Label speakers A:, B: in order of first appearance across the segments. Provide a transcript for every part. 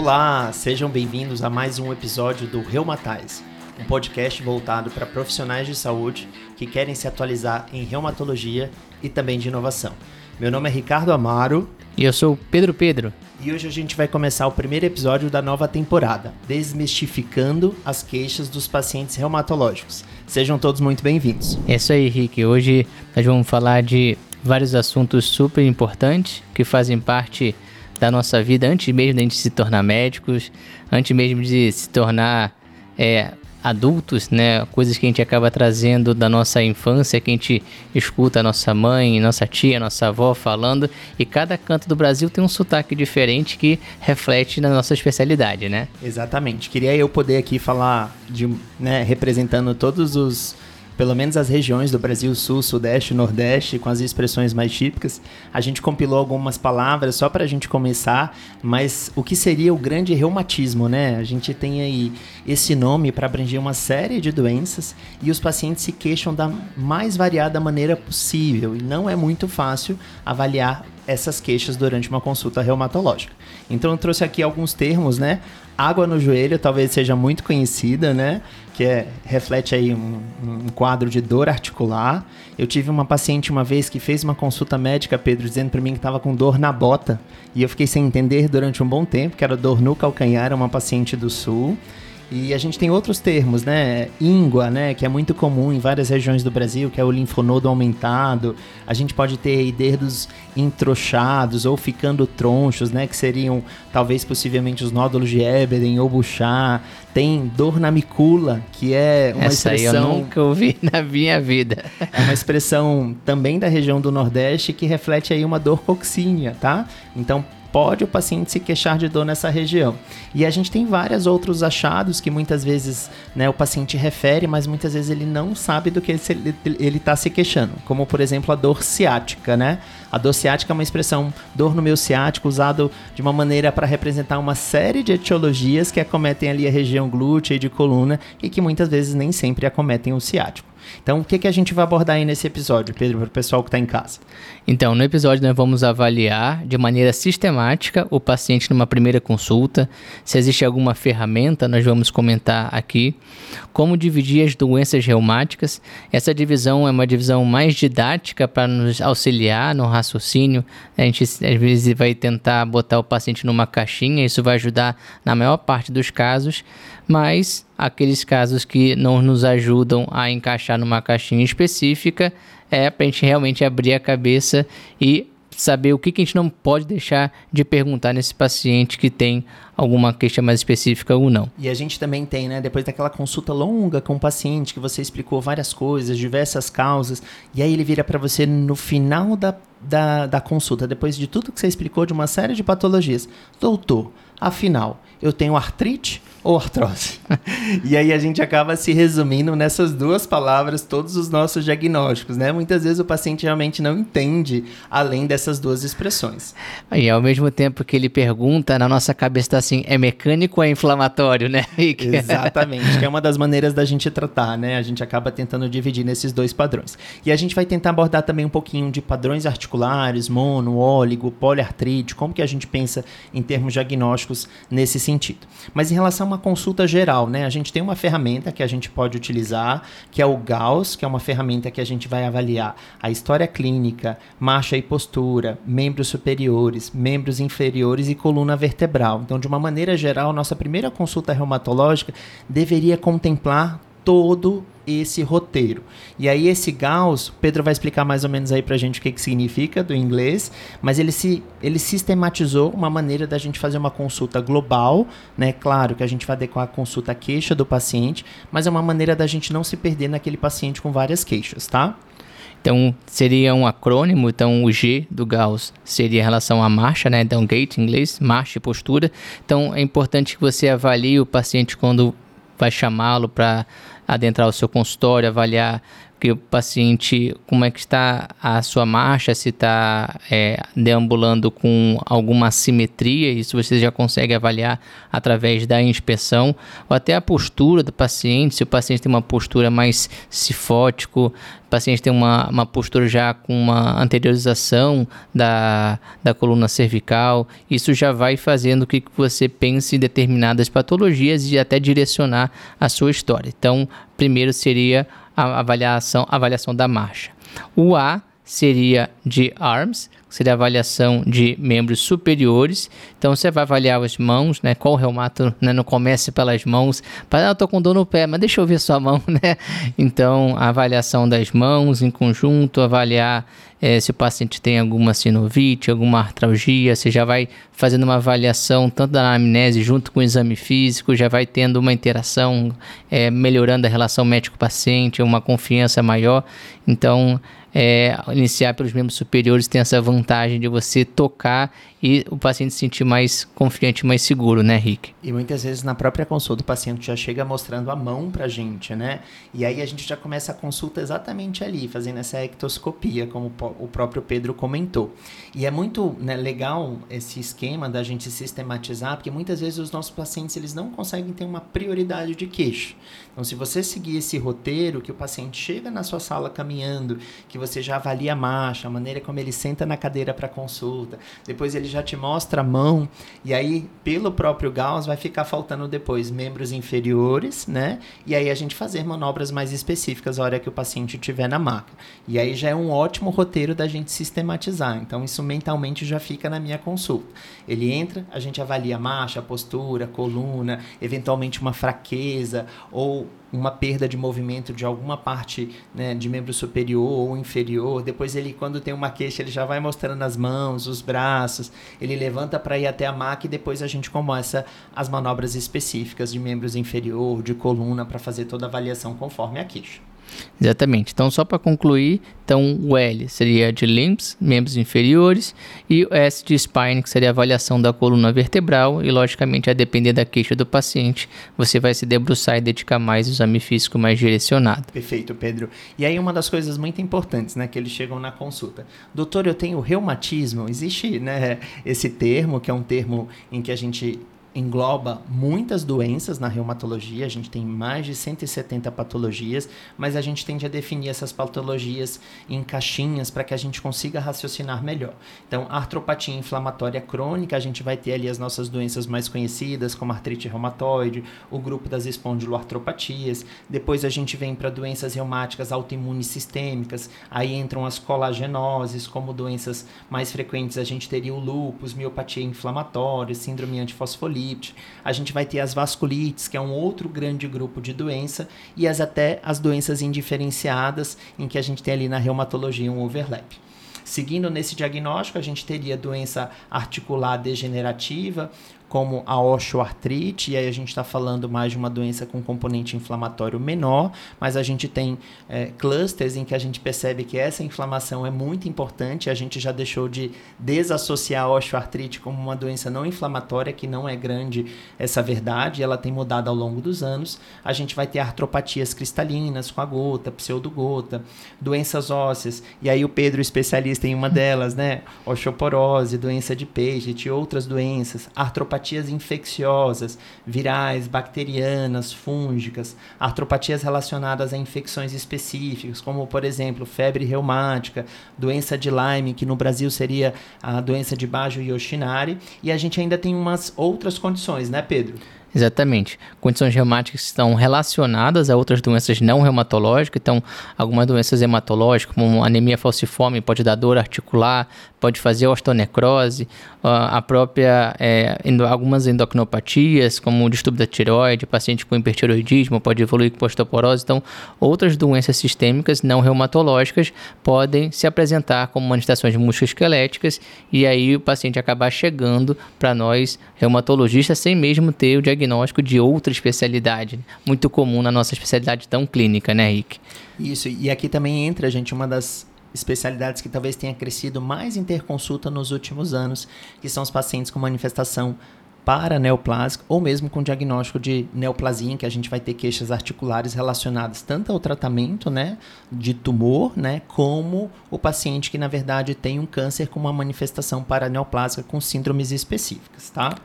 A: Olá, sejam bem-vindos a mais um episódio do Reumatais, um podcast voltado para profissionais de saúde que querem se atualizar em reumatologia e também de inovação. Meu nome é Ricardo Amaro.
B: E eu sou Pedro Pedro.
A: E hoje a gente vai começar o primeiro episódio da nova temporada, desmistificando as queixas dos pacientes reumatológicos. Sejam todos muito bem-vindos.
B: É isso aí, Rick. Hoje nós vamos falar de vários assuntos super importantes que fazem parte da nossa vida antes mesmo de a gente se tornar médicos, antes mesmo de se tornar é, adultos, né? Coisas que a gente acaba trazendo da nossa infância, que a gente escuta a nossa mãe, nossa tia, nossa avó falando, e cada canto do Brasil tem um sotaque diferente que reflete na nossa especialidade, né?
A: Exatamente. Queria eu poder aqui falar de, né, representando todos os pelo menos as regiões do Brasil, Sul, Sudeste, Nordeste, com as expressões mais típicas. A gente compilou algumas palavras só para a gente começar, mas o que seria o grande reumatismo, né? A gente tem aí esse nome para abranger uma série de doenças e os pacientes se queixam da mais variada maneira possível e não é muito fácil avaliar essas queixas durante uma consulta reumatológica. Então eu trouxe aqui alguns termos, né? Água no joelho talvez seja muito conhecida, né? Que é, reflete aí um, um quadro de dor articular. Eu tive uma paciente uma vez que fez uma consulta médica, Pedro, dizendo para mim que estava com dor na bota. E eu fiquei sem entender durante um bom tempo, que era dor no calcanhar, uma paciente do sul. E a gente tem outros termos, né? Íngua, né? Que é muito comum em várias regiões do Brasil, que é o linfonodo aumentado. A gente pode ter aí dedos entrochados ou ficando tronchos, né? Que seriam talvez possivelmente os nódulos de Eberen ou Bouchard. Tem dor na micula, que é uma
B: Essa
A: expressão...
B: eu nunca ouvi na minha vida.
A: É uma expressão também da região do Nordeste que reflete aí uma dor coxínea, tá? Então, pode o paciente se queixar de dor nessa região. E a gente tem vários outros achados que muitas vezes né, o paciente refere, mas muitas vezes ele não sabe do que ele está se queixando, como por exemplo a dor ciática, né? A dor ciática é uma expressão dor no meu ciático usado de uma maneira para representar uma série de etiologias que acometem ali a região glútea e de coluna e que muitas vezes nem sempre acometem o ciático. Então, o que, que a gente vai abordar aí nesse episódio, Pedro, para o pessoal que está em casa?
B: Então, no episódio nós vamos avaliar de maneira sistemática o paciente numa primeira consulta. Se existe alguma ferramenta, nós vamos comentar aqui. Como dividir as doenças reumáticas. Essa divisão é uma divisão mais didática para nos auxiliar no raciocínio. A gente às vezes vai tentar botar o paciente numa caixinha, isso vai ajudar na maior parte dos casos, mas aqueles casos que não nos ajudam a encaixar numa caixinha específica é para a gente realmente abrir a cabeça e saber o que, que a gente não pode deixar de perguntar nesse paciente que tem alguma queixa mais específica ou não.
A: E a gente também tem, né, depois daquela consulta longa com o paciente, que você explicou várias coisas, diversas causas, e aí ele vira para você no final da, da, da consulta, depois de tudo que você explicou de uma série de patologias. Doutor, afinal, eu tenho artrite ou artrose? e aí a gente acaba se resumindo nessas duas palavras todos os nossos diagnósticos, né? Muitas vezes o paciente realmente não entende além dessas duas expressões.
B: E ao mesmo tempo que ele pergunta, na nossa cabeça está assim, é mecânico ou é inflamatório, né?
A: Exatamente, que é uma das maneiras da gente tratar, né? A gente acaba tentando dividir nesses dois padrões. E a gente vai tentar abordar também um pouquinho de padrões articulares, mono, óligo, poliartrite, como que a gente pensa em termos diagnósticos nesse sentido. Mas em relação uma consulta geral, né? A gente tem uma ferramenta que a gente pode utilizar, que é o Gauss, que é uma ferramenta que a gente vai avaliar a história clínica, marcha e postura, membros superiores, membros inferiores e coluna vertebral. Então, de uma maneira geral, nossa primeira consulta reumatológica deveria contemplar todo esse roteiro. E aí esse Gauss, Pedro vai explicar mais ou menos aí pra gente o que, que significa do inglês, mas ele se ele sistematizou uma maneira da gente fazer uma consulta global, né? Claro que a gente vai adequar a consulta à queixa do paciente, mas é uma maneira da gente não se perder naquele paciente com várias queixas, tá?
B: Então, seria um acrônimo, então o G do Gauss seria em relação à marcha, né? Então, gait em inglês, marcha e postura. Então, é importante que você avalie o paciente quando vai chamá-lo para adentrar o seu consultório, avaliar que o paciente, como é que está a sua marcha, se está é, deambulando com alguma assimetria, isso você já consegue avaliar através da inspeção, ou até a postura do paciente, se o paciente tem uma postura mais cifótico, o paciente tem uma, uma postura já com uma anteriorização da, da coluna cervical, isso já vai fazendo que você pense em determinadas patologias e até direcionar a sua história. Então, primeiro seria a avaliação, avaliação da marcha. O A seria de arms, seria a avaliação de membros superiores. Então você vai avaliar as mãos, né? Qual reumato, né? Não comece pelas mãos. Para, ah, eu tô com dor no pé, mas deixa eu ver sua mão, né? Então a avaliação das mãos em conjunto, avaliar é, se o paciente tem alguma sinovite, alguma artralgia, você já vai fazendo uma avaliação tanto da anamnese junto com o exame físico, já vai tendo uma interação, é, melhorando a relação médico-paciente, uma confiança maior. Então, é, iniciar pelos membros superiores tem essa vantagem de você tocar e o paciente se sentir mais confiante, mais seguro, né, Rick?
A: E muitas vezes na própria consulta o paciente já chega mostrando a mão pra gente, né? E aí a gente já começa a consulta exatamente ali, fazendo essa ectoscopia, como o próprio Pedro comentou. E é muito né, legal esse esquema da gente sistematizar, porque muitas vezes os nossos pacientes eles não conseguem ter uma prioridade de queixo. Então, se você seguir esse roteiro, que o paciente chega na sua sala caminhando, que você já avalia a marcha, a maneira como ele senta na cadeira para consulta, depois ele já te mostra a mão, e aí, pelo próprio Gauss, vai ficar faltando depois membros inferiores, né? E aí a gente fazer manobras mais específicas a hora que o paciente estiver na maca. E aí já é um ótimo roteiro da gente sistematizar. Então, isso mentalmente já fica na minha consulta. Ele entra, a gente avalia a marcha, a postura, a coluna, eventualmente uma fraqueza ou uma perda de movimento de alguma parte né, de membro superior ou inferior. Depois ele, quando tem uma queixa, ele já vai mostrando as mãos, os braços. Ele levanta para ir até a maca e depois a gente começa as manobras específicas de membros inferior, de coluna, para fazer toda a avaliação conforme a queixa.
B: Exatamente. Então, só para concluir, então o L seria de limbs, membros inferiores, e o S de spine, que seria a avaliação da coluna vertebral, e logicamente, a depender da queixa do paciente, você vai se debruçar e dedicar mais o exame físico mais direcionado.
A: Perfeito, Pedro. E aí uma das coisas muito importantes, né, que eles chegam na consulta. Doutor, eu tenho reumatismo. Existe, né, esse termo, que é um termo em que a gente engloba muitas doenças na reumatologia, a gente tem mais de 170 patologias, mas a gente tende a definir essas patologias em caixinhas para que a gente consiga raciocinar melhor. Então, artropatia inflamatória crônica, a gente vai ter ali as nossas doenças mais conhecidas, como artrite reumatoide, o grupo das espondiloartropatias. Depois a gente vem para doenças reumáticas autoimunes sistêmicas, aí entram as colagenoses, como doenças mais frequentes, a gente teria o lúpus, miopatia inflamatória, síndrome antifosfolípica, a gente vai ter as vasculites, que é um outro grande grupo de doença, e as até as doenças indiferenciadas, em que a gente tem ali na reumatologia um overlap. Seguindo nesse diagnóstico, a gente teria doença articular degenerativa, como a osteoartrite, e aí a gente está falando mais de uma doença com componente inflamatório menor, mas a gente tem é, clusters em que a gente percebe que essa inflamação é muito importante, a gente já deixou de desassociar a osteoartrite como uma doença não inflamatória, que não é grande essa verdade, ela tem mudado ao longo dos anos. A gente vai ter artropatias cristalinas com a gota, pseudogota, doenças ósseas, e aí o Pedro, especialista em uma delas, né? Osteoporose, doença de Paget outras doenças, artropatia artropatias infecciosas, virais, bacterianas, fúngicas, artropatias relacionadas a infecções específicas, como por exemplo, febre reumática, doença de Lyme, que no Brasil seria a doença de Bajo Yoshinari, e a gente ainda tem umas outras condições, né, Pedro?
B: Exatamente. Condições reumáticas estão relacionadas a outras doenças não reumatológicas, então algumas doenças hematológicas, como anemia falciforme, pode dar dor articular, pode fazer osteonecrose, a própria é, algumas endocrinopatias, como o distúrbio da tireoide, paciente com hipertiroidismo pode evoluir com osteoporose. Então, outras doenças sistêmicas não reumatológicas podem se apresentar como manifestações musculoesqueléticas e aí o paciente acabar chegando para nós reumatologistas sem mesmo ter o diagnóstico de outra especialidade, muito comum na nossa especialidade tão clínica, né, Rick?
A: Isso, e aqui também entra, gente, uma das especialidades que talvez tenha crescido mais interconsulta nos últimos anos, que são os pacientes com manifestação para neoplásico ou mesmo com diagnóstico de neoplasia, que a gente vai ter queixas articulares relacionadas tanto ao tratamento, né, de tumor, né, como o paciente que na verdade tem um câncer com uma manifestação paraneoplásica com síndromes específicas, tá?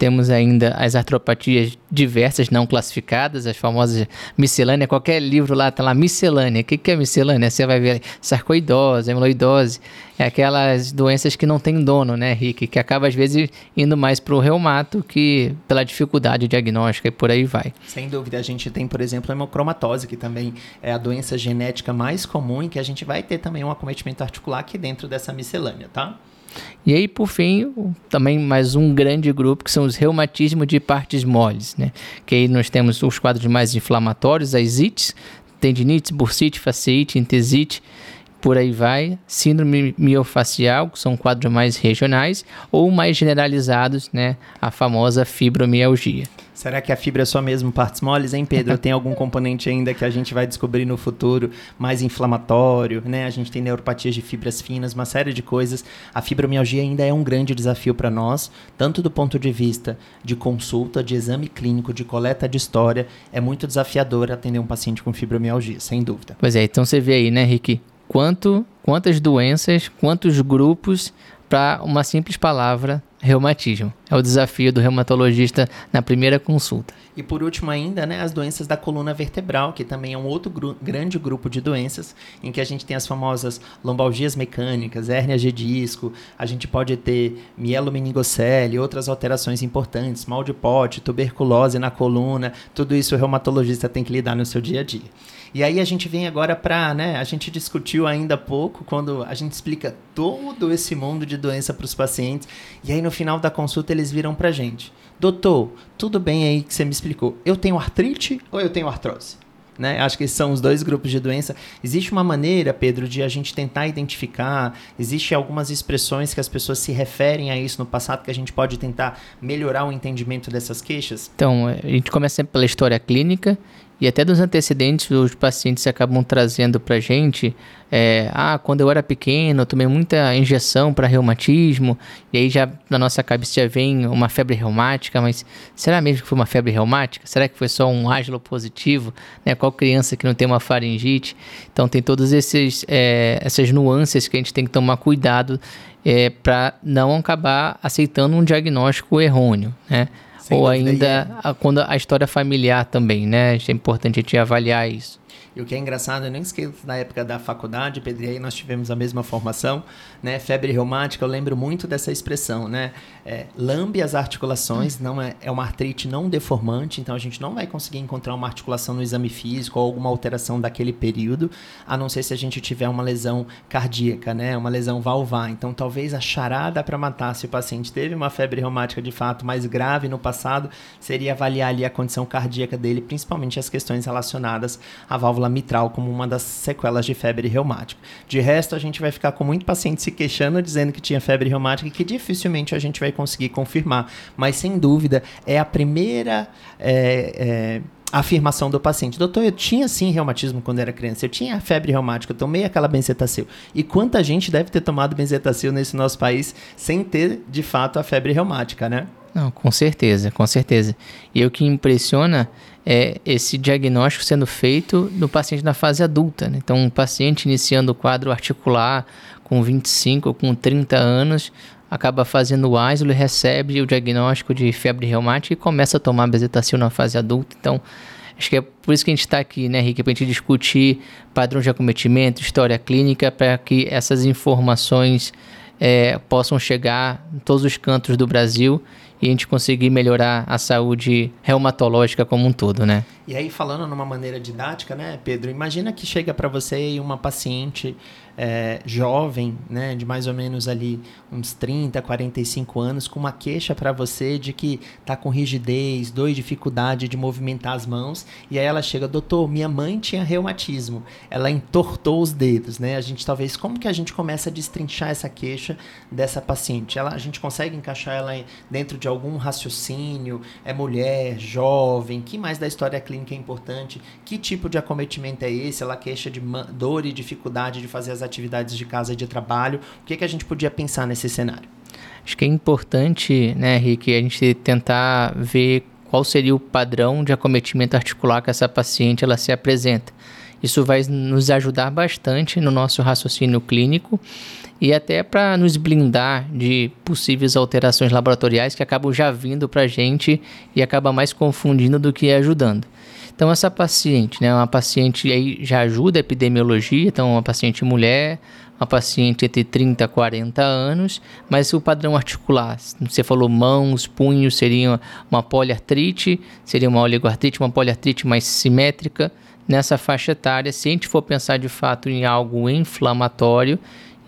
B: Temos ainda as artropatias diversas não classificadas, as famosas miscelâneas. Qualquer livro lá está lá, miscelânea. O que, que é miscelânea? Você vai ver sarcoidose, amiloidose. É aquelas doenças que não tem dono, né, Rick? Que acaba às vezes indo mais para o reumato que pela dificuldade diagnóstica e por aí vai.
A: Sem dúvida. A gente tem, por exemplo, a hemocromatose, que também é a doença genética mais comum e que a gente vai ter também um acometimento articular aqui dentro dessa miscelânea, tá?
B: E aí, por fim, também mais um grande grupo que são os reumatismos de partes moles, né? Que aí nós temos os quadros mais inflamatórios, as ites, tendinite, bursite, fasciite, entesite, por aí vai, síndrome miofacial, que são quadros mais regionais, ou mais generalizados, né? A famosa fibromialgia.
A: Será que a fibra é só mesmo partes moles, hein, Pedro? Tem algum componente ainda que a gente vai descobrir no futuro mais inflamatório, né? A gente tem neuropatias de fibras finas, uma série de coisas. A fibromialgia ainda é um grande desafio para nós, tanto do ponto de vista de consulta, de exame clínico, de coleta de história. É muito desafiador atender um paciente com fibromialgia, sem dúvida.
B: Pois é, então você vê aí, né, Rick? Quanto, quantas doenças, quantos grupos para uma simples palavra reumatismo. É o desafio do reumatologista na primeira consulta.
A: E por último ainda, né, as doenças da coluna vertebral, que também é um outro gru grande grupo de doenças, em que a gente tem as famosas lombalgias mecânicas, hérnias de disco, a gente pode ter mielomeningocele, outras alterações importantes, mal de pote, tuberculose na coluna, tudo isso o reumatologista tem que lidar no seu dia a dia. E aí a gente vem agora para, né, a gente discutiu ainda há pouco quando a gente explica todo esse mundo de doença para os pacientes, e aí no final da consulta eles viram para gente: "Doutor, tudo bem aí que você me explicou. Eu tenho artrite ou eu tenho artrose?" Né? Acho que são os dois grupos de doença. Existe uma maneira, Pedro, de a gente tentar identificar, existe algumas expressões que as pessoas se referem a isso no passado que a gente pode tentar melhorar o entendimento dessas queixas?
B: Então, a gente começa sempre pela história clínica e até dos antecedentes, os pacientes acabam trazendo para gente, é, ah, quando eu era pequeno, eu tomei muita injeção para reumatismo, e aí já na nossa cabeça já vem uma febre reumática, mas será mesmo que foi uma febre reumática? Será que foi só um ágilo positivo? Né? Qual criança que não tem uma faringite? Então tem todas esses, é, essas nuances que a gente tem que tomar cuidado é, para não acabar aceitando um diagnóstico errôneo, né? Sem Ou ainda a, quando a história familiar também, né? É importante a gente avaliar isso.
A: E o que é engraçado, eu nem esqueço na época da faculdade, Pedro, aí nós tivemos a mesma formação, né? Febre reumática, eu lembro muito dessa expressão, né? É, lambe as articulações, não é, é uma artrite não deformante, então a gente não vai conseguir encontrar uma articulação no exame físico ou alguma alteração daquele período, a não ser se a gente tiver uma lesão cardíaca, né? Uma lesão valvar. Então talvez a charada para matar se o paciente teve uma febre reumática de fato mais grave no passado, seria avaliar ali a condição cardíaca dele, principalmente as questões relacionadas à válvula mitral como uma das sequelas de febre reumática. De resto, a gente vai ficar com muito paciente se queixando, dizendo que tinha febre reumática e que dificilmente a gente vai conseguir confirmar. Mas, sem dúvida, é a primeira. É, é, afirmação do paciente. Doutor, eu tinha sim reumatismo quando era criança, eu tinha febre reumática, eu tomei aquela benzetacil. E quanta gente deve ter tomado benzetacil nesse nosso país sem ter, de fato, a febre reumática, né?
B: Não, com certeza, com certeza. E o que impressiona é esse diagnóstico sendo feito no paciente na fase adulta. Né? Então, um paciente iniciando o quadro articular com 25 ou com 30 anos acaba fazendo o ASLO, recebe o diagnóstico de febre reumática e começa a tomar bezetacil na fase adulta. Então, acho que é por isso que a gente está aqui, né, Rick, para a gente discutir padrões de acometimento, história clínica, para que essas informações é, possam chegar em todos os cantos do Brasil e a gente conseguir melhorar a saúde reumatológica como um todo, né?
A: E aí, falando numa maneira didática, né, Pedro? Imagina que chega para você uma paciente é, jovem, né, de mais ou menos ali uns 30, 45 anos, com uma queixa para você de que tá com rigidez, dor e dificuldade de movimentar as mãos, e aí ela chega, doutor, minha mãe tinha reumatismo, ela entortou os dedos, né? A gente talvez, como que a gente começa a destrinchar essa queixa dessa paciente? Ela, a gente consegue encaixar ela dentro de algum raciocínio? É mulher, jovem? Que mais da história clínica é importante? Que tipo de acometimento é esse? Ela queixa de dor e dificuldade de fazer as atividades de casa e de trabalho. O que, que a gente podia pensar nesse cenário?
B: acho que é importante, né, Rick, a gente tentar ver qual seria o padrão de acometimento articular que essa paciente ela se apresenta. Isso vai nos ajudar bastante no nosso raciocínio clínico e até para nos blindar de possíveis alterações laboratoriais que acabam já vindo para a gente e acaba mais confundindo do que ajudando. Então essa paciente, né, uma paciente aí já ajuda a epidemiologia, então uma paciente mulher, uma paciente entre 30 e 40 anos, mas o padrão articular, você falou mãos, punhos, seria uma poliartrite, seria uma oligoartrite, uma poliartrite mais simétrica nessa faixa etária. Se a gente for pensar de fato em algo inflamatório,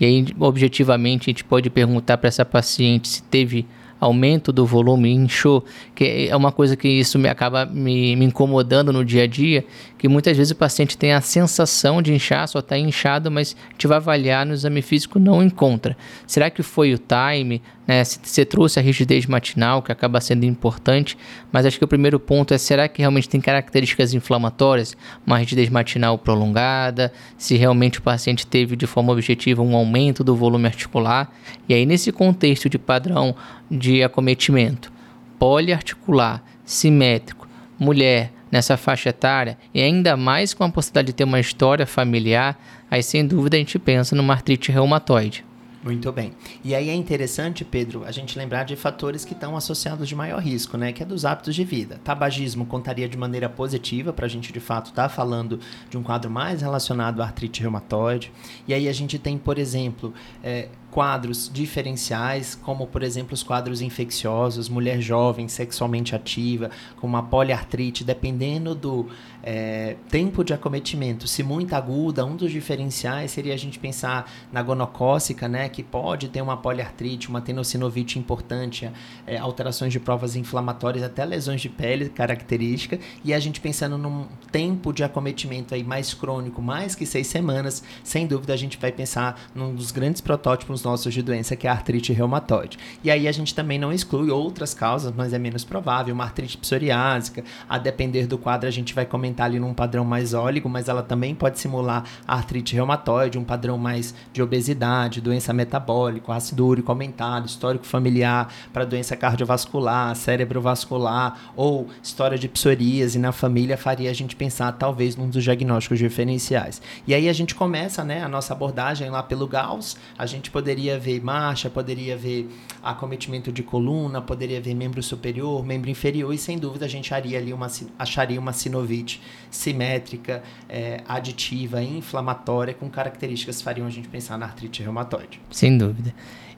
B: e aí objetivamente a gente pode perguntar para essa paciente se teve aumento do volume, inchou, que é uma coisa que isso me acaba me, me incomodando no dia a dia, que muitas vezes o paciente tem a sensação de inchar, só está inchado, mas gente vai avaliar no exame físico não encontra. Será que foi o time? Né? Você trouxe a rigidez matinal, que acaba sendo importante, mas acho que o primeiro ponto é: será que realmente tem características inflamatórias? Uma rigidez matinal prolongada, se realmente o paciente teve de forma objetiva um aumento do volume articular. E aí, nesse contexto de padrão de acometimento poliarticular, simétrico, mulher nessa faixa etária e ainda mais com a possibilidade de ter uma história familiar, aí sem dúvida a gente pensa numa artrite reumatoide.
A: Muito bem. E aí é interessante, Pedro, a gente lembrar de fatores que estão associados de maior risco, né? Que é dos hábitos de vida. Tabagismo contaria de maneira positiva para a gente, de fato, estar tá falando de um quadro mais relacionado à artrite reumatoide. E aí a gente tem, por exemplo, é, quadros diferenciais, como por exemplo os quadros infecciosos, mulher jovem, sexualmente ativa, com uma poliartrite, dependendo do é, tempo de acometimento, se muito aguda, um dos diferenciais seria a gente pensar na gonocócica, né, que pode ter uma poliartrite, uma tenosinovite importante, é, alterações de provas inflamatórias, até lesões de pele característica, e a gente pensando num tempo de acometimento aí mais crônico, mais que seis semanas, sem dúvida a gente vai pensar num dos grandes protótipos nossos de doença, que é a artrite reumatoide. E aí a gente também não exclui outras causas, mas é menos provável, uma artrite psoriásica, a depender do quadro a gente vai comentar ali num padrão mais óligo, mas ela também pode simular artrite reumatoide, um padrão mais de obesidade, doença metabólica, ácido úrico aumentado, histórico familiar para doença cardiovascular, cerebrovascular ou história de psoríase na família faria a gente pensar talvez num dos diagnósticos diferenciais. E aí a gente começa, né, a nossa abordagem lá pelo Gauss, a gente poderia poderia ver marcha, poderia ver acometimento de coluna, poderia ver membro superior, membro inferior, e sem dúvida a gente acharia ali uma, acharia uma sinovite simétrica, é, aditiva, inflamatória, com características que fariam a gente pensar na artrite reumatoide.
B: Sem dúvida.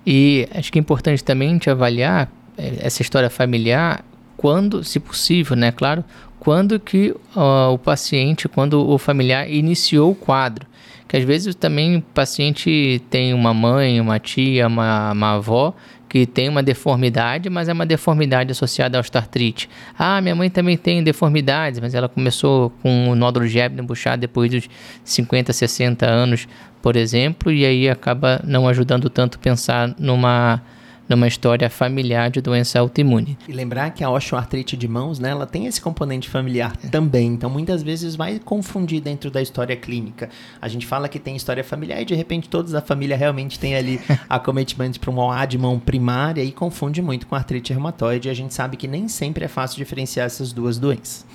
B: E acho que é importante também gente avaliar é, essa história familiar quando, se possível, né, claro, quando que uh, o paciente, quando o familiar iniciou o quadro que às vezes também o paciente tem uma mãe, uma tia, uma, uma avó que tem uma deformidade, mas é uma deformidade associada à osteoartrite. Ah, minha mãe também tem deformidades, mas ela começou com o nódulo de buchado depois dos 50, 60 anos, por exemplo, e aí acaba não ajudando tanto pensar numa numa história familiar de doença autoimune.
A: E lembrar que a osteoartrite de mãos, né, ela tem esse componente familiar é. também, então muitas vezes vai confundir dentro da história clínica. A gente fala que tem história familiar e de repente todos a família realmente tem ali acometimento para uma OA de mão primária e confunde muito com artrite reumatoide e a gente sabe que nem sempre é fácil diferenciar essas duas doenças.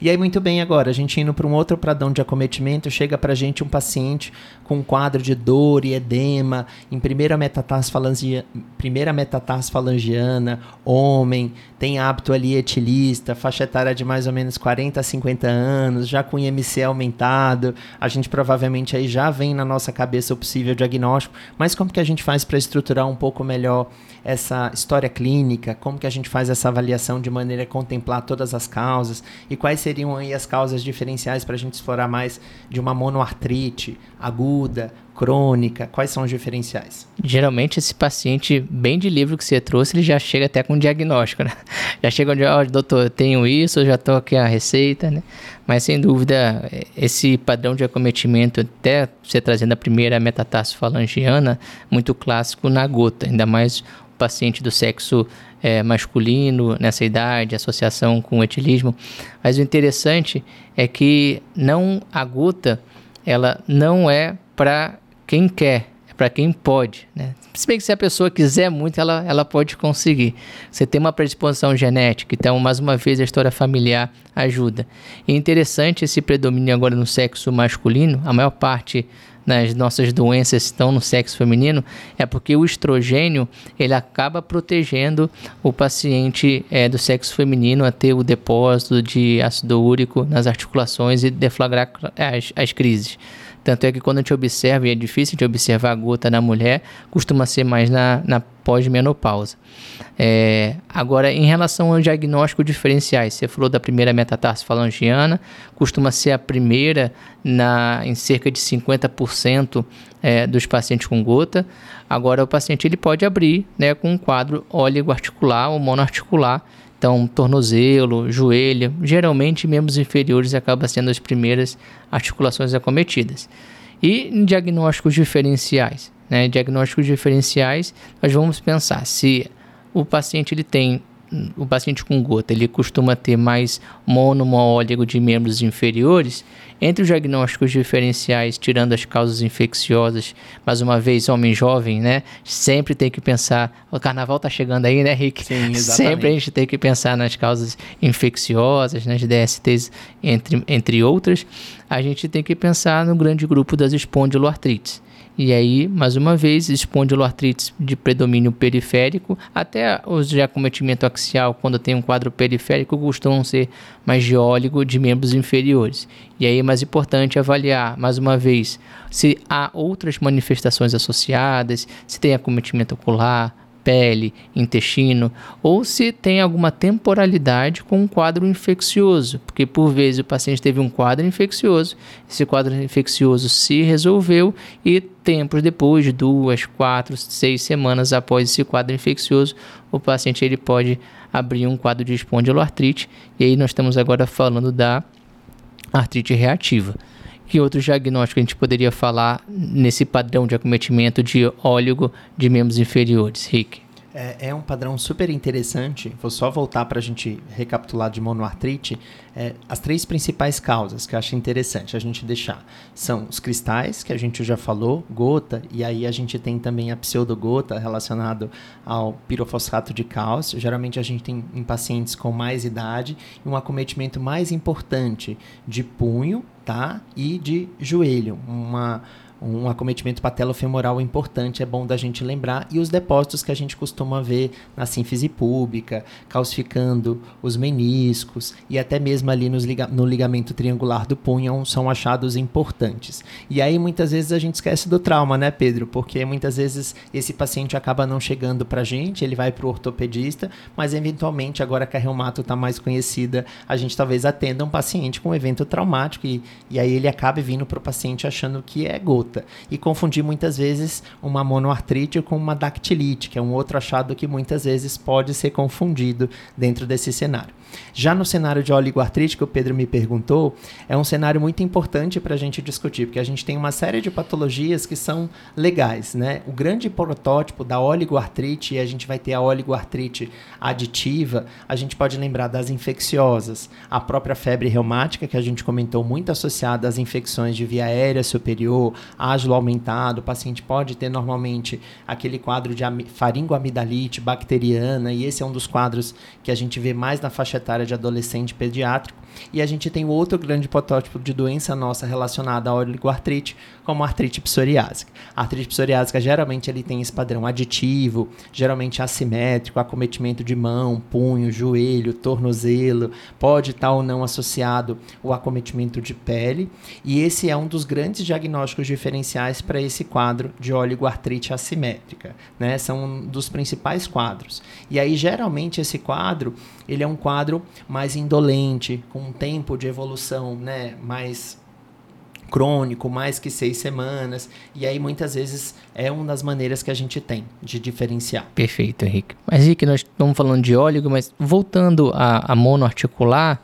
A: E aí, muito bem, agora, a gente indo para um outro pradão de acometimento, chega para a gente um paciente com um quadro de dor e edema, em primeira metatarse, falangia, primeira metatarse falangiana, homem, tem hábito ali etilista, faixa etária de mais ou menos 40 a 50 anos, já com IMC aumentado, a gente provavelmente aí já vem na nossa cabeça o possível diagnóstico, mas como que a gente faz para estruturar um pouco melhor essa história clínica, como que a gente faz essa avaliação de maneira a contemplar todas as causas? E quais seriam aí as causas diferenciais para a gente explorar mais de uma monoartrite aguda, crônica? Quais são os diferenciais?
B: Geralmente esse paciente bem de livro que você trouxe, ele já chega até com um diagnóstico, né? Já chega onde, ó, oh, doutor, eu tenho isso, eu já estou aqui a receita, né? Mas sem dúvida, esse padrão de acometimento, até você trazendo a primeira metatarso falangiana, muito clássico na gota, ainda mais o paciente do sexo é, masculino nessa idade, associação com o etilismo. Mas o interessante é que não a ela não é para quem quer, é para quem pode, né? Se bem que se a pessoa quiser muito, ela, ela pode conseguir. Você tem uma predisposição genética, então, mais uma vez, a história familiar ajuda. E é interessante esse predomínio agora no sexo masculino, a maior parte nas nossas doenças estão no sexo feminino, é porque o estrogênio ele acaba protegendo o paciente é, do sexo feminino a ter o depósito de ácido úrico nas articulações e deflagrar as, as crises. Tanto é que quando a gente observa, e é difícil de observar a gota na mulher, costuma ser mais na, na pós-menopausa. É, agora, em relação ao diagnóstico diferenciais, você falou da primeira metatarsofalangiana, costuma ser a primeira na, em cerca de 50% é, dos pacientes com gota. Agora, o paciente ele pode abrir né, com um quadro articular ou monoarticular, então, tornozelo, joelho, geralmente membros inferiores acabam sendo as primeiras articulações acometidas. E em diagnósticos diferenciais, né? Diagnósticos diferenciais, nós vamos pensar se o paciente ele tem o paciente com gota ele costuma ter mais monomoóligo de membros inferiores, entre os diagnósticos diferenciais, tirando as causas infecciosas, mais uma vez, homem jovem, né? Sempre tem que pensar. O carnaval tá chegando aí, né, Rick?
A: Sim, exatamente.
B: Sempre a gente tem que pensar nas causas infecciosas, nas DSTs, entre, entre outras. A gente tem que pensar no grande grupo das espondiloartrites. E aí, mais uma vez, espondiloartrites de predomínio periférico, até os de acometimento axial, quando tem um quadro periférico, costumam ser mais geólico de membros inferiores. E aí é mais importante avaliar, mais uma vez, se há outras manifestações associadas, se tem acometimento ocular, pele, intestino, ou se tem alguma temporalidade com um quadro infeccioso, porque por vezes o paciente teve um quadro infeccioso, esse quadro infeccioso se resolveu e tempos depois, duas, quatro, seis semanas após esse quadro infeccioso, o paciente ele pode abrir um quadro de espondiloartrite, e aí nós estamos agora falando da artrite reativa. Que outros diagnósticos a gente poderia falar nesse padrão de acometimento de óleo de membros inferiores, Rick?
A: É, é, um padrão super interessante. Vou só voltar para a gente recapitular de monoartrite. É, as três principais causas que eu acho interessante a gente deixar são os cristais, que a gente já falou, gota, e aí a gente tem também a pseudogota relacionado ao pirofosfato de cálcio. Geralmente a gente tem em pacientes com mais idade e um acometimento mais importante de punho, tá? E de joelho. Uma um acometimento patelofemoral importante, é bom da gente lembrar, e os depósitos que a gente costuma ver na sínfise pública, calcificando os meniscos e até mesmo ali nos liga no ligamento triangular do punho são achados importantes. E aí muitas vezes a gente esquece do trauma, né, Pedro? Porque muitas vezes esse paciente acaba não chegando para a gente, ele vai para o ortopedista, mas eventualmente agora que a reumato está mais conhecida, a gente talvez atenda um paciente com um evento traumático e, e aí ele acabe vindo para o paciente achando que é gota e confundir muitas vezes uma monoartrite com uma dactilite, que é um outro achado que muitas vezes pode ser confundido dentro desse cenário. Já no cenário de oligoartrite, que o Pedro me perguntou, é um cenário muito importante para a gente discutir, porque a gente tem uma série de patologias que são legais. Né? O grande protótipo da oligoartrite, e a gente vai ter a oligoartrite aditiva, a gente pode lembrar das infecciosas, a própria febre reumática, que a gente comentou, muito associada às infecções de via aérea superior, ágilo aumentado, o paciente pode ter normalmente aquele quadro de faringoamidalite bacteriana, e esse é um dos quadros que a gente vê mais na faixa de adolescente pediátrico. E a gente tem outro grande protótipo de doença nossa relacionada à oligoartrite, como a artrite psoriásica. A artrite psoriásica geralmente ele tem esse padrão aditivo, geralmente assimétrico, acometimento de mão, punho, joelho, tornozelo, pode estar ou não associado o acometimento de pele, e esse é um dos grandes diagnósticos diferenciais para esse quadro de oligoartrite assimétrica, né? São um dos principais quadros. E aí geralmente esse quadro, ele é um quadro mais indolente, com um tempo de evolução, né, mais crônico, mais que seis semanas. E aí, muitas vezes, é uma das maneiras que a gente tem de diferenciar.
B: Perfeito, Henrique. Mas, Henrique, nós estamos falando de óleo, mas voltando a, a monoarticular,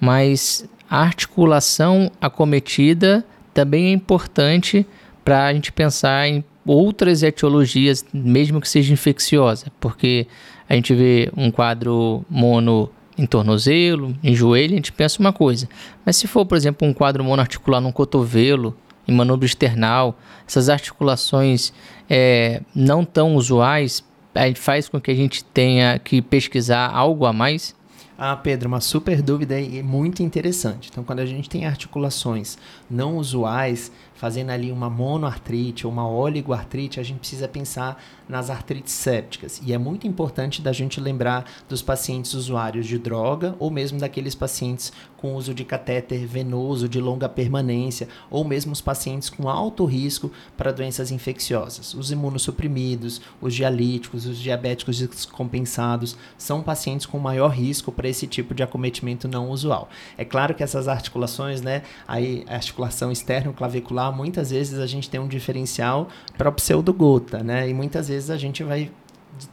B: mas a articulação acometida também é importante para a gente pensar em outras etiologias, mesmo que seja infecciosa, porque a gente vê um quadro mono em tornozelo, em joelho, a gente pensa uma coisa. Mas se for, por exemplo, um quadro monoarticular num cotovelo em manubro external, essas articulações é, não tão usuais, faz com que a gente tenha que pesquisar algo a mais?
A: Ah, Pedro, uma super dúvida e muito interessante. Então, quando a gente tem articulações não usuais, fazendo ali uma monoartrite ou uma oligoartrite, a gente precisa pensar nas artrites sépticas. E é muito importante da gente lembrar dos pacientes usuários de droga ou mesmo daqueles pacientes com uso de catéter venoso de longa permanência ou mesmo os pacientes com alto risco para doenças infecciosas. Os imunossuprimidos, os dialíticos, os diabéticos descompensados são pacientes com maior risco para esse tipo de acometimento não usual. É claro que essas articulações, né, aí a articulação externo clavicular, muitas vezes a gente tem um diferencial para o pseudogota, né? E muitas vezes vezes a gente vai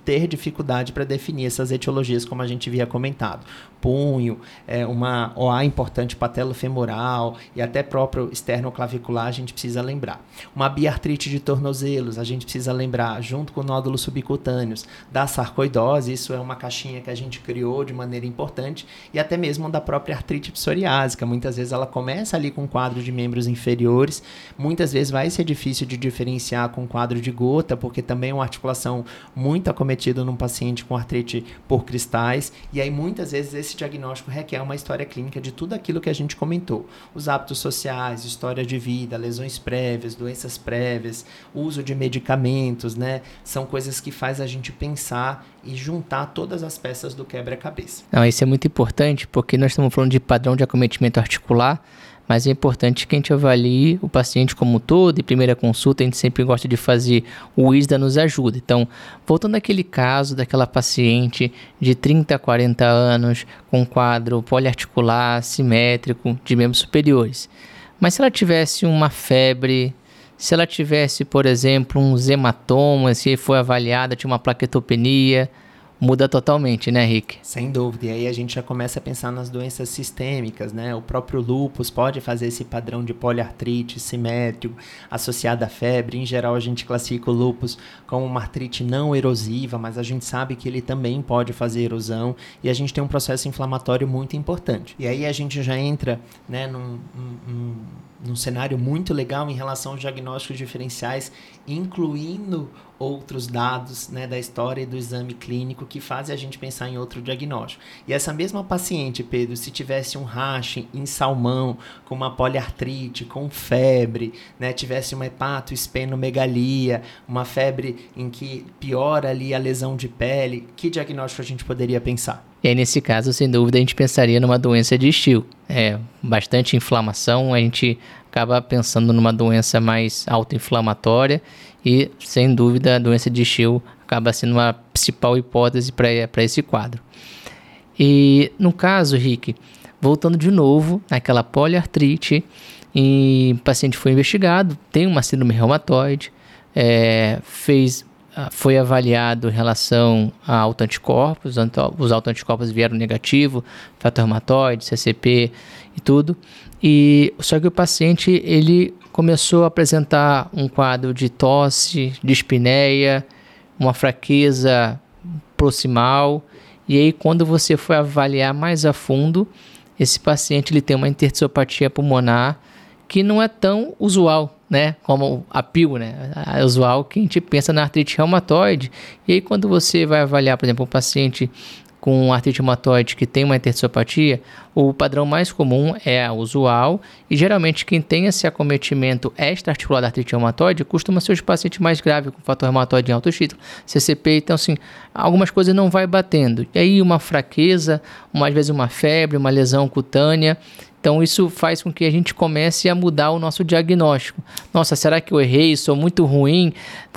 A: ter dificuldade para definir essas etiologias, como a gente havia comentado punho, é, uma OA importante patelofemoral e até próprio esternoclavicular, a gente precisa lembrar. Uma biartrite de tornozelos, a gente precisa lembrar, junto com nódulos subcutâneos, da sarcoidose, isso é uma caixinha que a gente criou de maneira importante, e até mesmo da própria artrite psoriásica. Muitas vezes ela começa ali com um quadro de membros inferiores, muitas vezes vai ser difícil de diferenciar com um quadro de gota, porque também é uma articulação muito acometida num paciente com artrite por cristais, e aí muitas vezes esse diagnóstico requer uma história clínica de tudo aquilo que a gente comentou: os hábitos sociais, história de vida, lesões prévias, doenças prévias, uso de medicamentos, né? São coisas que faz a gente pensar e juntar todas as peças do quebra-cabeça.
B: Não, isso é muito importante porque nós estamos falando de padrão de acometimento articular mas é importante que a gente avalie o paciente como um todo. Em primeira consulta, a gente sempre gosta de fazer o ISDA nos ajuda. Então, voltando àquele caso daquela paciente de 30 a 40 anos com quadro poliarticular simétrico de membros superiores. Mas se ela tivesse uma febre, se ela tivesse, por exemplo, um hematoma, se foi avaliada, tinha uma plaquetopenia, muda totalmente, né, Rick?
A: Sem dúvida. E aí a gente já começa a pensar nas doenças sistêmicas, né? O próprio lúpus pode fazer esse padrão de poliartrite simétrico associado à febre. Em geral, a gente classifica o lúpus como uma artrite não erosiva, mas a gente sabe que ele também pode fazer erosão e a gente tem um processo inflamatório muito importante. E aí a gente já entra, né, num, num, num cenário muito legal em relação aos diagnósticos diferenciais, incluindo outros dados né, da história e do exame clínico que fazem a gente pensar em outro diagnóstico. E essa mesma paciente, Pedro, se tivesse um rache em salmão, com uma poliartrite, com febre, né, tivesse uma hepatoesplenomegalia, uma febre em que piora ali a lesão de pele, que diagnóstico a gente poderia pensar?
B: E aí, nesse caso, sem dúvida, a gente pensaria numa doença de estilo. É, bastante inflamação, a gente acaba pensando numa doença mais autoinflamatória e, sem dúvida, a doença de Still acaba sendo uma principal hipótese para esse quadro. E no caso, Rick, voltando de novo naquela poliartrite, e o paciente foi investigado, tem uma síndrome reumatoide, é, fez, ah, foi avaliado em relação a autoanticorpos, os autoanticorpos vieram negativo, fator reumatoide, CCP e tudo. E só que o paciente ele começou a apresentar um quadro de tosse, dispneia, uma fraqueza proximal. E aí, quando você foi avaliar mais a fundo, esse paciente ele tem uma intertiopatia pulmonar que não é tão usual, né? Como a PIL, né? É usual que a gente pensa na artrite reumatoide. E aí, quando você vai avaliar, por exemplo, um paciente com artrite reumatoide que tem uma intercitopatia, o padrão mais comum é a usual e geralmente quem tem esse acometimento extra-articular da artrite reumatoide costuma ser os pacientes mais graves com fator reumatoide em alto título, CCP, então assim, algumas coisas não vai batendo. E aí uma fraqueza, uma, às vezes uma febre, uma lesão cutânea, então isso faz com que a gente comece a mudar o nosso diagnóstico. Nossa, será que eu errei? Sou muito ruim?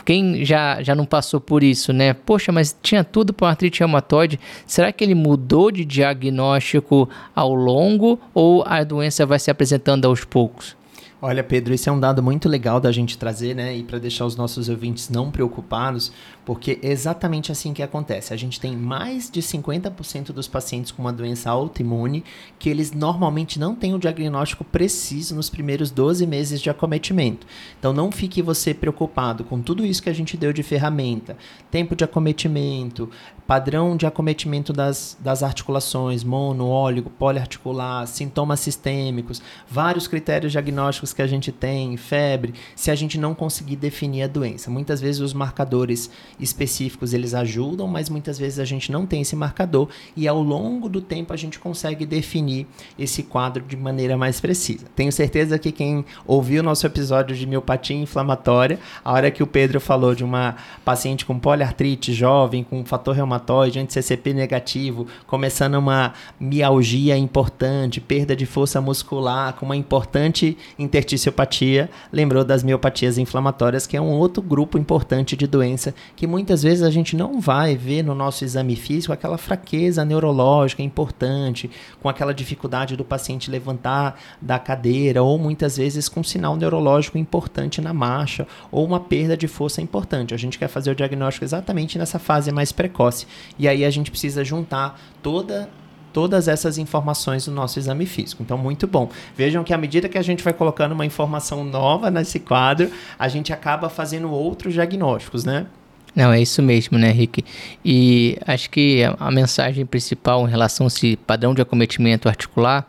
B: Quem já, já não passou por isso, né? Poxa, mas tinha tudo para artrite reumatoide. Será que ele mudou de diagnóstico ao longo ou a doença vai se apresentando aos poucos?
A: Olha, Pedro, esse é um dado muito legal da gente trazer, né? E para deixar os nossos ouvintes não preocupados, porque é exatamente assim que acontece. A gente tem mais de 50% dos pacientes com uma doença autoimune que eles normalmente não têm o diagnóstico preciso nos primeiros 12 meses de acometimento. Então não fique você preocupado com tudo isso que a gente deu de ferramenta, tempo de acometimento, padrão de acometimento das, das articulações, mono, óligo, poliarticular, sintomas sistêmicos, vários critérios diagnósticos que a gente tem, febre, se a gente não conseguir definir a doença. Muitas vezes os marcadores específicos eles ajudam, mas muitas vezes a gente não tem esse marcador e ao longo do tempo a gente consegue definir esse quadro de maneira mais precisa. Tenho certeza que quem ouviu o nosso episódio de miopatia inflamatória, a hora que o Pedro falou de uma paciente com poliartrite jovem, com fator reumatoide, anti-CCP negativo, começando uma mialgia importante, perda de força muscular, com uma importante interticiopatia, lembrou das miopatias inflamatórias, que é um outro grupo importante de doença que muitas vezes a gente não vai ver no nosso exame físico aquela fraqueza neurológica importante, com aquela dificuldade do paciente levantar da cadeira, ou muitas vezes com sinal neurológico importante na marcha, ou uma perda de força importante. A gente quer fazer o diagnóstico exatamente nessa fase mais precoce. E aí a gente precisa juntar toda todas essas informações no nosso exame físico. Então, muito bom. Vejam que à medida que a gente vai colocando uma informação nova nesse quadro, a gente acaba fazendo outros diagnósticos, né?
B: Não, é isso mesmo, né, Rick? E acho que a mensagem principal em relação a esse padrão de acometimento articular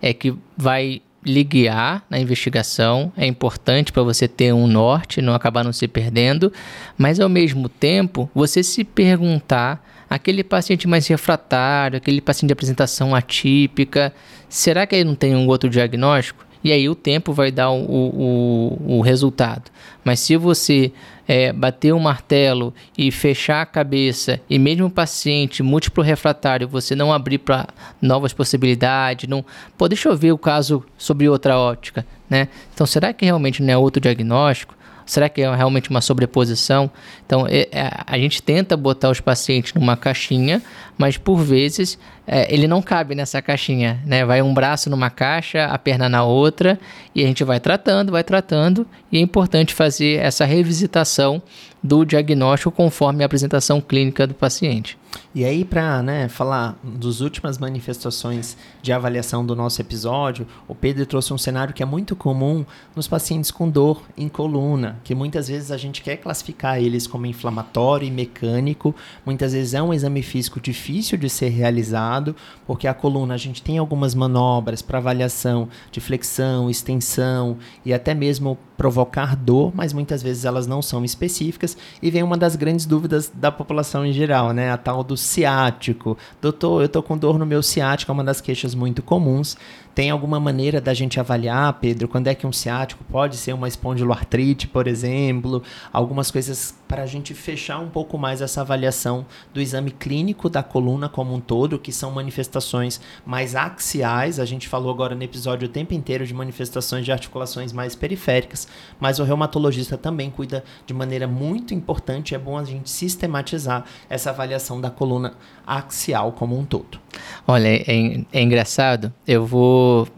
B: é que vai lhe guiar na investigação, é importante para você ter um norte, não acabar não se perdendo, mas ao mesmo tempo você se perguntar aquele paciente mais refratário, aquele paciente de apresentação atípica, será que ele não tem um outro diagnóstico? E aí o tempo vai dar o, o, o resultado. Mas se você é, bater o um martelo e fechar a cabeça, e mesmo o paciente múltiplo refratário, você não abrir para novas possibilidades, não. Pô, deixa eu ver o caso sobre outra ótica, né? Então, será que realmente não é outro diagnóstico? Será que é realmente uma sobreposição? Então, é, é, a gente tenta botar os pacientes numa caixinha, mas por vezes é, ele não cabe nessa caixinha, né? Vai um braço numa caixa, a perna na outra, e a gente vai tratando, vai tratando, e é importante fazer essa revisitação do diagnóstico conforme a apresentação clínica do paciente.
A: E aí, para né, falar das últimas manifestações de avaliação do nosso episódio, o Pedro trouxe um cenário que é muito comum nos pacientes com dor em coluna, que muitas vezes a gente quer classificar eles como inflamatório e mecânico, muitas vezes é um exame físico difícil de ser realizado, porque a coluna a gente tem algumas manobras para avaliação de flexão, extensão e até mesmo provocar dor, mas muitas vezes elas não são específicas e vem uma das grandes dúvidas da população em geral, né? A tal do ciático. Doutor, eu tô com dor no meu ciático, é uma das queixas muito comuns. Tem alguma maneira da gente avaliar, Pedro, quando é que um ciático pode ser uma espondiloartrite, por exemplo? Algumas coisas para a gente fechar um pouco mais essa avaliação do exame clínico da coluna como um todo, que são manifestações mais axiais. A gente falou agora no episódio o tempo inteiro de manifestações de articulações mais periféricas, mas o reumatologista também cuida de maneira muito importante. É bom a gente sistematizar essa avaliação da coluna axial como um todo.
B: Olha, é, é engraçado. Eu vou.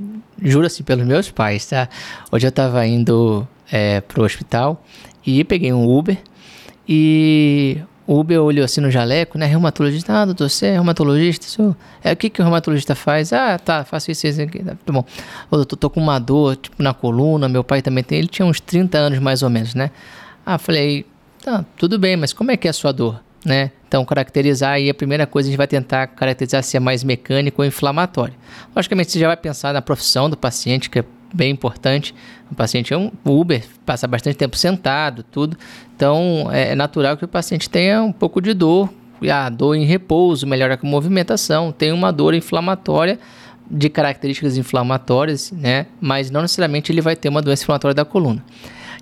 B: Juro assim pelos meus pais, tá? Hoje eu tava indo é, pro hospital e peguei um Uber. E o Uber olhou assim no jaleco, né? Reumatologista, ah, doutor, você é reumatologista? Sou. É, o que, que o reumatologista faz? Ah, tá, faço isso, isso aqui. Tá bom. Ô, doutor, tô com uma dor, tipo, na coluna, meu pai também tem. Ele tinha uns 30 anos mais ou menos, né? Ah, falei, tá, tudo bem, mas como é que é a sua dor? Né? Então, caracterizar aí, a primeira coisa a gente vai tentar caracterizar se é mais mecânico ou inflamatório. Logicamente, você já vai pensar na profissão do paciente, que é bem importante. O paciente é um Uber, passa bastante tempo sentado, tudo. Então, é natural que o paciente tenha um pouco de dor, a dor em repouso, melhora com movimentação, tem uma dor inflamatória de características inflamatórias, né? Mas não necessariamente ele vai ter uma doença inflamatória da coluna.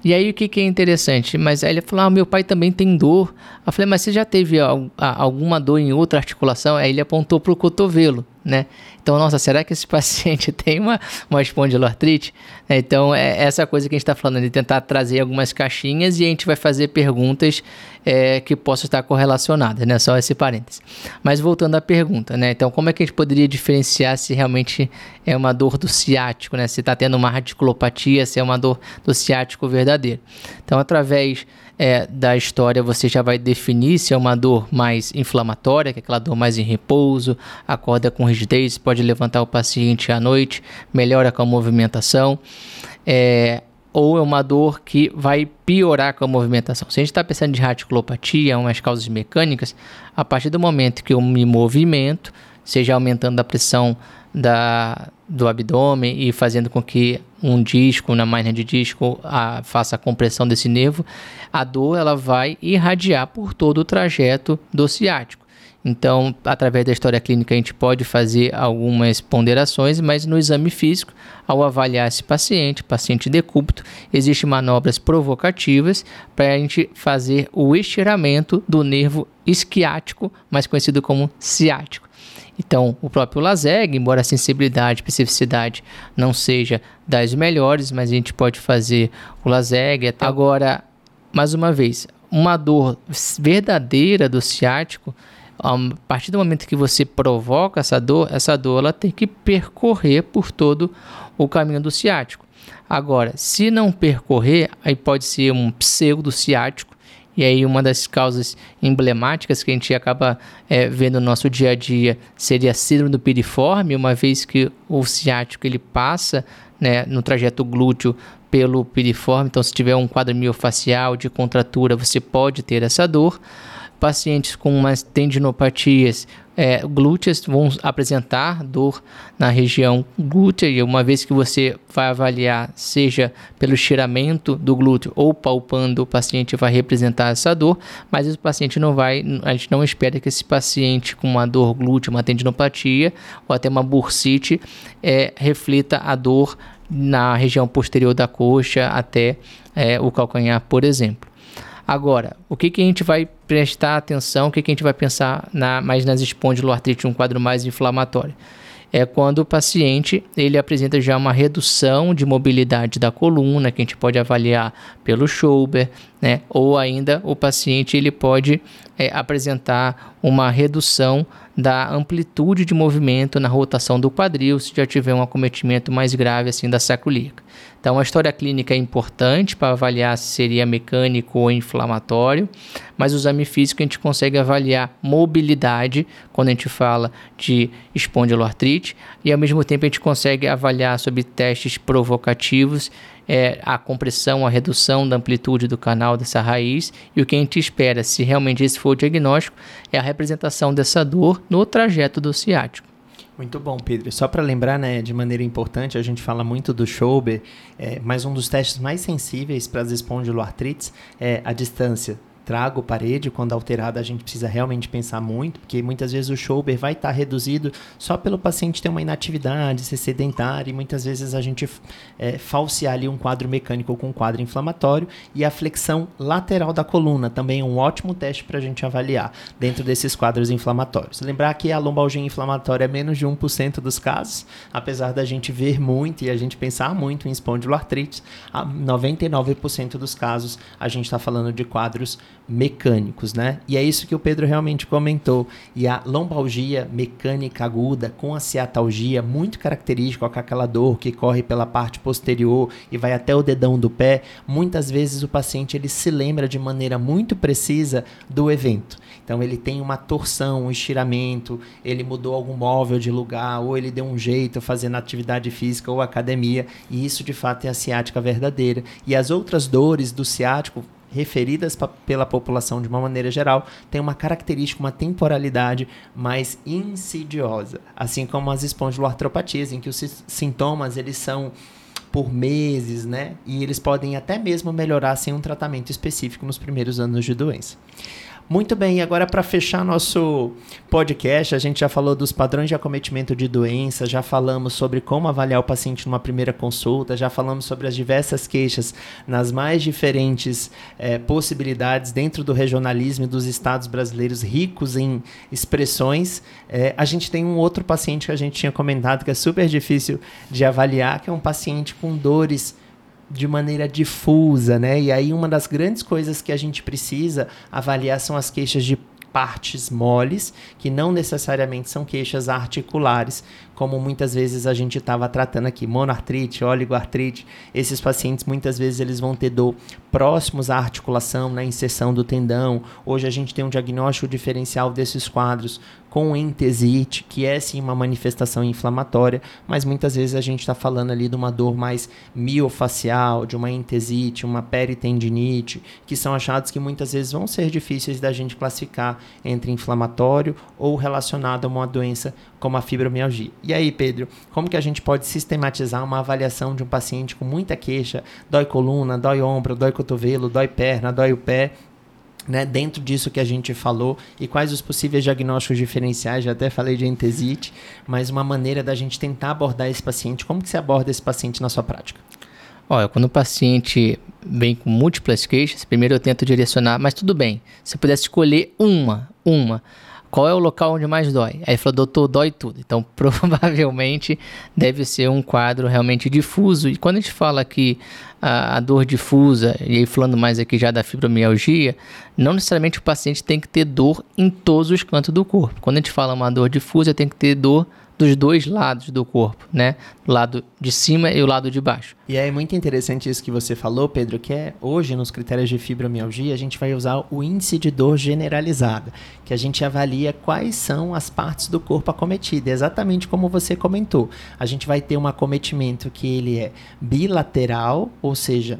B: E aí o que, que é interessante? Mas aí ele falou: ah, meu pai também tem dor. Eu falei, mas você já teve alguma dor em outra articulação? Aí ele apontou para o cotovelo né? Então, nossa, será que esse paciente tem uma, uma espondiloartrite? É, então, é essa coisa que a gente está falando, de tentar trazer algumas caixinhas e a gente vai fazer perguntas é, que possam estar correlacionadas, né? Só esse parênteses. Mas voltando à pergunta, né? Então, como é que a gente poderia diferenciar se realmente é uma dor do ciático, né? Se está tendo uma radiculopatia, se é uma dor do ciático verdadeiro. Então, através é, da história você já vai definir se é uma dor mais inflamatória, que é aquela dor mais em repouso, acorda com rigidez, pode levantar o paciente à noite, melhora com a movimentação. É, ou é uma dor que vai piorar com a movimentação. Se a gente está pensando de radiculopatia, umas causas mecânicas, a partir do momento que eu me movimento, seja aumentando a pressão da, do abdômen e fazendo com que um disco na máquina de disco a, faça a compressão desse nervo, a dor ela vai irradiar por todo o trajeto do ciático. Então, através da história clínica, a gente pode fazer algumas ponderações, mas no exame físico, ao avaliar esse paciente, paciente decúbito, existem manobras provocativas para a gente fazer o estiramento do nervo isquiático, mais conhecido como ciático. Então, o próprio Laseg, embora a sensibilidade e especificidade não seja das melhores, mas a gente pode fazer o Laseg. Até agora, mais uma vez, uma dor verdadeira do ciático, a partir do momento que você provoca essa dor, essa dor ela tem que percorrer por todo o caminho do ciático. Agora, se não percorrer, aí pode ser um pseudo ciático, e aí, uma das causas emblemáticas que a gente acaba é, vendo no nosso dia a dia seria a síndrome do piriforme, uma vez que o ciático ele passa né, no trajeto glúteo pelo piriforme. Então, se tiver um quadro miofacial de contratura, você pode ter essa dor pacientes com umas tendinopatias é, glúteas vão apresentar dor na região glútea e uma vez que você vai avaliar, seja pelo estiramento do glúteo ou palpando, o paciente vai representar essa dor, mas o paciente não vai, a gente não espera que esse paciente com uma dor glútea, uma tendinopatia ou até uma bursite é, reflita a dor na região posterior da coxa até é, o calcanhar, por exemplo. Agora, o que, que a gente vai prestar atenção, o que, que a gente vai pensar na, mais nas espondiloartrite, um quadro mais inflamatório? É quando o paciente ele apresenta já uma redução de mobilidade da coluna, que a gente pode avaliar pelo Schober, né? ou ainda o paciente ele pode é, apresentar uma redução da amplitude de movimento na rotação do quadril, se já tiver um acometimento mais grave assim da sacroiliaca. Então, a história clínica é importante para avaliar se seria mecânico ou inflamatório, mas o exame físico a gente consegue avaliar mobilidade quando a gente fala de espondiloartrite e ao mesmo tempo a gente consegue avaliar sobre testes provocativos é, a compressão, a redução da amplitude do canal dessa raiz e o que a gente espera, se realmente esse for o diagnóstico, é a representação dessa dor no trajeto do ciático.
A: Muito bom, Pedro. Só para lembrar, né, de maneira importante, a gente fala muito do Schober, é, mas um dos testes mais sensíveis para as espondiloartrites é a distância trago parede, quando alterada a gente precisa realmente pensar muito, porque muitas vezes o shoulder vai estar tá reduzido só pelo paciente ter uma inatividade, ser sedentário, e muitas vezes a gente é, falsear ali um quadro mecânico com um quadro inflamatório, e a flexão lateral da coluna também é um ótimo teste para a gente avaliar dentro desses quadros inflamatórios. Lembrar que a lombalgia inflamatória é menos de 1% dos casos, apesar da gente ver muito e a gente pensar muito em espondiloartrite, 99% dos casos a gente está falando de quadros mecânicos, né? E é isso que o Pedro realmente comentou. E a lombalgia mecânica aguda com a ciatalgia, muito característica com aquela dor que corre pela parte posterior e vai até o dedão do pé, muitas vezes o paciente ele se lembra de maneira muito precisa do evento. Então ele tem uma torção, um estiramento, ele mudou algum móvel de lugar, ou ele deu um jeito fazendo atividade física ou academia, e isso de fato é a ciática verdadeira. E as outras dores do ciático referidas pela população de uma maneira geral têm uma característica, uma temporalidade mais insidiosa, assim como as espondiloartropatias, em que os sintomas eles são por meses, né? E eles podem até mesmo melhorar sem um tratamento específico nos primeiros anos de doença. Muito bem, agora para fechar nosso podcast, a gente já falou dos padrões de acometimento de doença, já falamos sobre como avaliar o paciente numa primeira consulta, já falamos sobre as diversas queixas nas mais diferentes é, possibilidades dentro do regionalismo e dos estados brasileiros ricos em expressões. É, a gente tem um outro paciente que a gente tinha comentado que é super difícil de avaliar, que é um paciente com dores de maneira difusa, né? E aí uma das grandes coisas que a gente precisa avaliar são as queixas de partes moles, que não necessariamente são queixas articulares, como muitas vezes a gente estava tratando aqui, monoartrite, oligoartrite. Esses pacientes muitas vezes eles vão ter dor próximos à articulação, na inserção do tendão. Hoje a gente tem um diagnóstico diferencial desses quadros com entesite, que é sim uma manifestação inflamatória, mas muitas vezes a gente está falando ali de uma dor mais miofacial, de uma entesite, uma peritendinite, que são achados que muitas vezes vão ser difíceis da gente classificar entre inflamatório ou relacionado a uma doença como a fibromialgia. E aí, Pedro, como que a gente pode sistematizar uma avaliação de um paciente com muita queixa, dói coluna, dói ombro, dói cotovelo, dói perna, dói o pé, né, dentro disso que a gente falou e quais os possíveis diagnósticos diferenciais, já até falei de entesite, mas uma maneira da gente tentar abordar esse paciente, como que você aborda esse paciente na sua prática?
B: Olha, quando o paciente vem com múltiplas queixas, primeiro eu tento direcionar, mas tudo bem, se pudesse escolher uma, uma, qual é o local onde mais dói? Aí ele falou, doutor, dói tudo. Então, provavelmente deve ser um quadro realmente difuso. E quando a gente fala que a, a, dor difusa, e aí falando mais aqui já da fibromialgia, não necessariamente o paciente tem que ter dor em todos os cantos do corpo. Quando a gente fala uma dor difusa, tem que ter dor dos dois lados do corpo, né? O lado de cima e o lado de baixo.
A: E é muito interessante isso que você falou, Pedro, que é hoje nos critérios de fibromialgia a gente vai usar o índice de dor generalizada, que a gente avalia quais são as partes do corpo acometidas, exatamente como você comentou. A gente vai ter um acometimento que ele é bilateral, ou seja,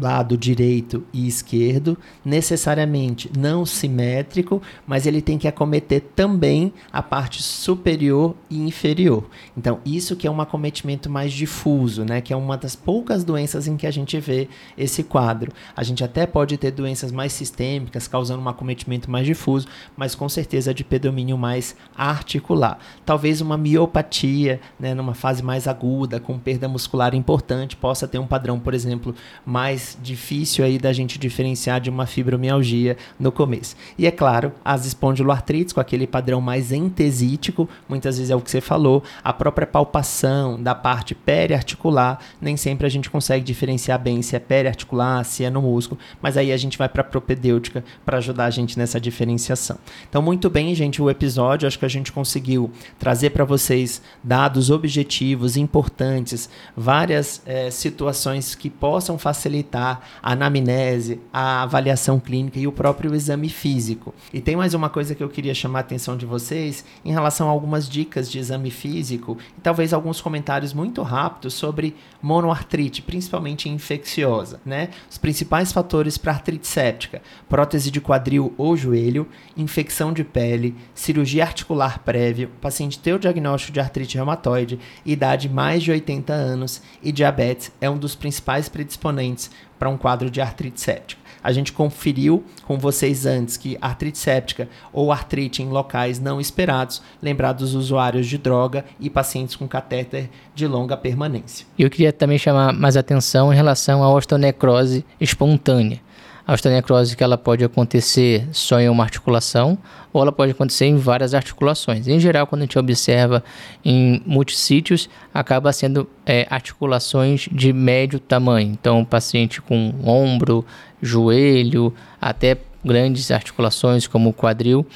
A: lado direito e esquerdo, necessariamente não simétrico, mas ele tem que acometer também a parte superior e inferior. Então, isso que é um acometimento mais difuso, né, que é uma das poucas doenças em que a gente vê esse quadro. A gente até pode ter doenças mais sistêmicas, causando um acometimento mais difuso, mas com certeza de predomínio mais articular. Talvez uma miopatia, né, numa fase mais aguda, com perda muscular importante, possa ter um padrão, por exemplo, mais difícil aí da gente diferenciar de uma fibromialgia no começo. E é claro, as espondiloartrites com aquele padrão mais entesítico, muitas vezes é o que você falou, a própria palpação da parte periarticular, nem sempre a gente consegue diferenciar bem se é periarticular, se é no músculo, mas aí a gente vai para a propedêutica para ajudar a gente nessa diferenciação. Então, muito bem, gente, o episódio, acho que a gente conseguiu trazer para vocês dados objetivos, importantes, várias é, situações que possam facilitar a anamnese, a avaliação clínica e o próprio exame físico. E tem mais uma coisa que eu queria chamar a atenção de vocês em relação a algumas dicas de exame físico e talvez alguns comentários muito rápidos sobre monoartrite, principalmente infecciosa, né? Os principais fatores para artrite séptica: prótese de quadril ou joelho, infecção de pele, cirurgia articular prévia, paciente ter o diagnóstico de artrite reumatoide, idade mais de 80 anos e diabetes é um dos principais predisponentes para um quadro de artrite séptica. A gente conferiu com vocês antes que artrite séptica ou artrite em locais não esperados, lembrar dos usuários de droga e pacientes com catéter de longa permanência.
B: Eu queria também chamar mais atenção em relação à osteonecrose espontânea. A osteonecrose que ela pode acontecer só em uma articulação ou ela pode acontecer em várias articulações. Em geral, quando a gente observa em multissítios, acaba sendo é, articulações de médio tamanho. Então, paciente com ombro, joelho, até grandes articulações como quadril,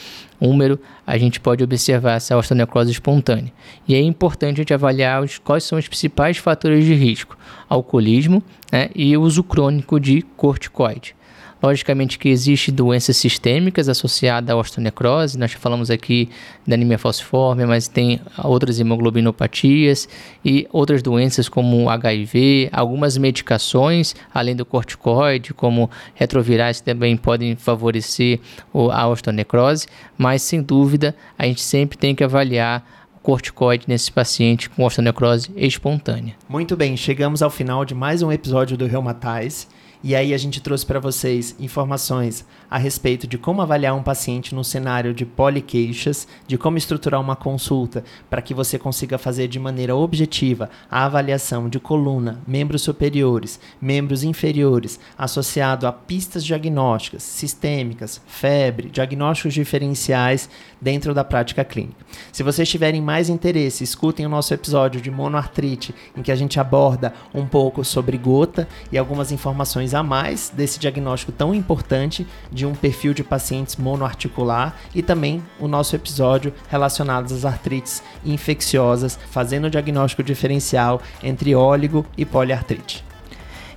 B: húmero, a gente pode observar essa osteonecrose espontânea. E é importante a gente avaliar os, quais são os principais fatores de risco: alcoolismo né, e uso crônico de corticoide. Logicamente que existem doenças sistêmicas associadas à osteonecrose, nós já falamos aqui da anemia falciforme, mas tem outras hemoglobinopatias e outras doenças como HIV, algumas medicações, além do corticoide, como retrovirais, também podem favorecer a osteonecrose, mas sem dúvida a gente sempre tem que avaliar corticoide nesse paciente com osteonecrose espontânea.
A: Muito bem, chegamos ao final de mais um episódio do Reumatize. E aí a gente trouxe para vocês informações a respeito de como avaliar um paciente no cenário de poliqueixas, de como estruturar uma consulta para que você consiga fazer de maneira objetiva a avaliação de coluna, membros superiores, membros inferiores, associado a pistas diagnósticas, sistêmicas, febre, diagnósticos diferenciais dentro da prática clínica. Se vocês tiverem mais interesse, escutem o nosso episódio de monoartrite, em que a gente aborda um pouco sobre gota e algumas informações a mais desse diagnóstico tão importante de um perfil de pacientes monoarticular e também o nosso episódio relacionado às artrites infecciosas, fazendo o diagnóstico diferencial entre óligo e poliartrite.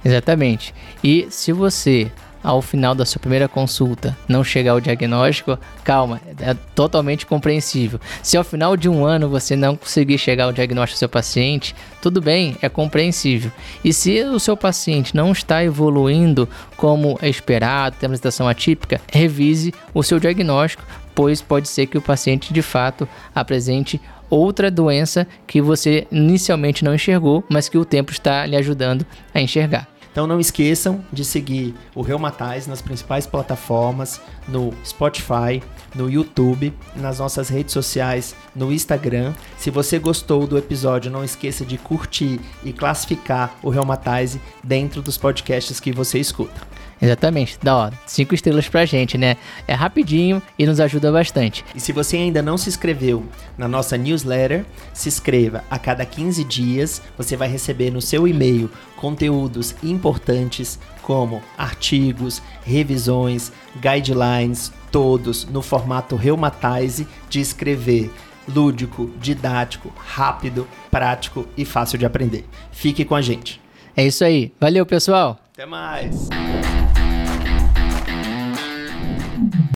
B: Exatamente. E se você ao final da sua primeira consulta não chegar ao diagnóstico, calma, é totalmente compreensível. Se ao final de um ano você não conseguir chegar ao diagnóstico do seu paciente, tudo bem, é compreensível. E se o seu paciente não está evoluindo como é esperado, tem uma apresentação atípica, revise o seu diagnóstico, pois pode ser que o paciente de fato apresente outra doença que você inicialmente não enxergou, mas que o tempo está lhe ajudando a enxergar.
A: Então não esqueçam de seguir o Reumatize nas principais plataformas, no Spotify, no YouTube, nas nossas redes sociais, no Instagram. Se você gostou do episódio, não esqueça de curtir e classificar o Reumatize dentro dos podcasts que você escuta.
B: Exatamente. Dá, ó, cinco estrelas pra gente, né? É rapidinho e nos ajuda bastante.
A: E se você ainda não se inscreveu na nossa newsletter, se inscreva. A cada 15 dias você vai receber no seu e-mail conteúdos importantes como artigos, revisões, guidelines, todos no formato Reumatize de escrever lúdico, didático, rápido, prático e fácil de aprender. Fique com a gente.
B: É isso aí. Valeu, pessoal.
A: Até mais.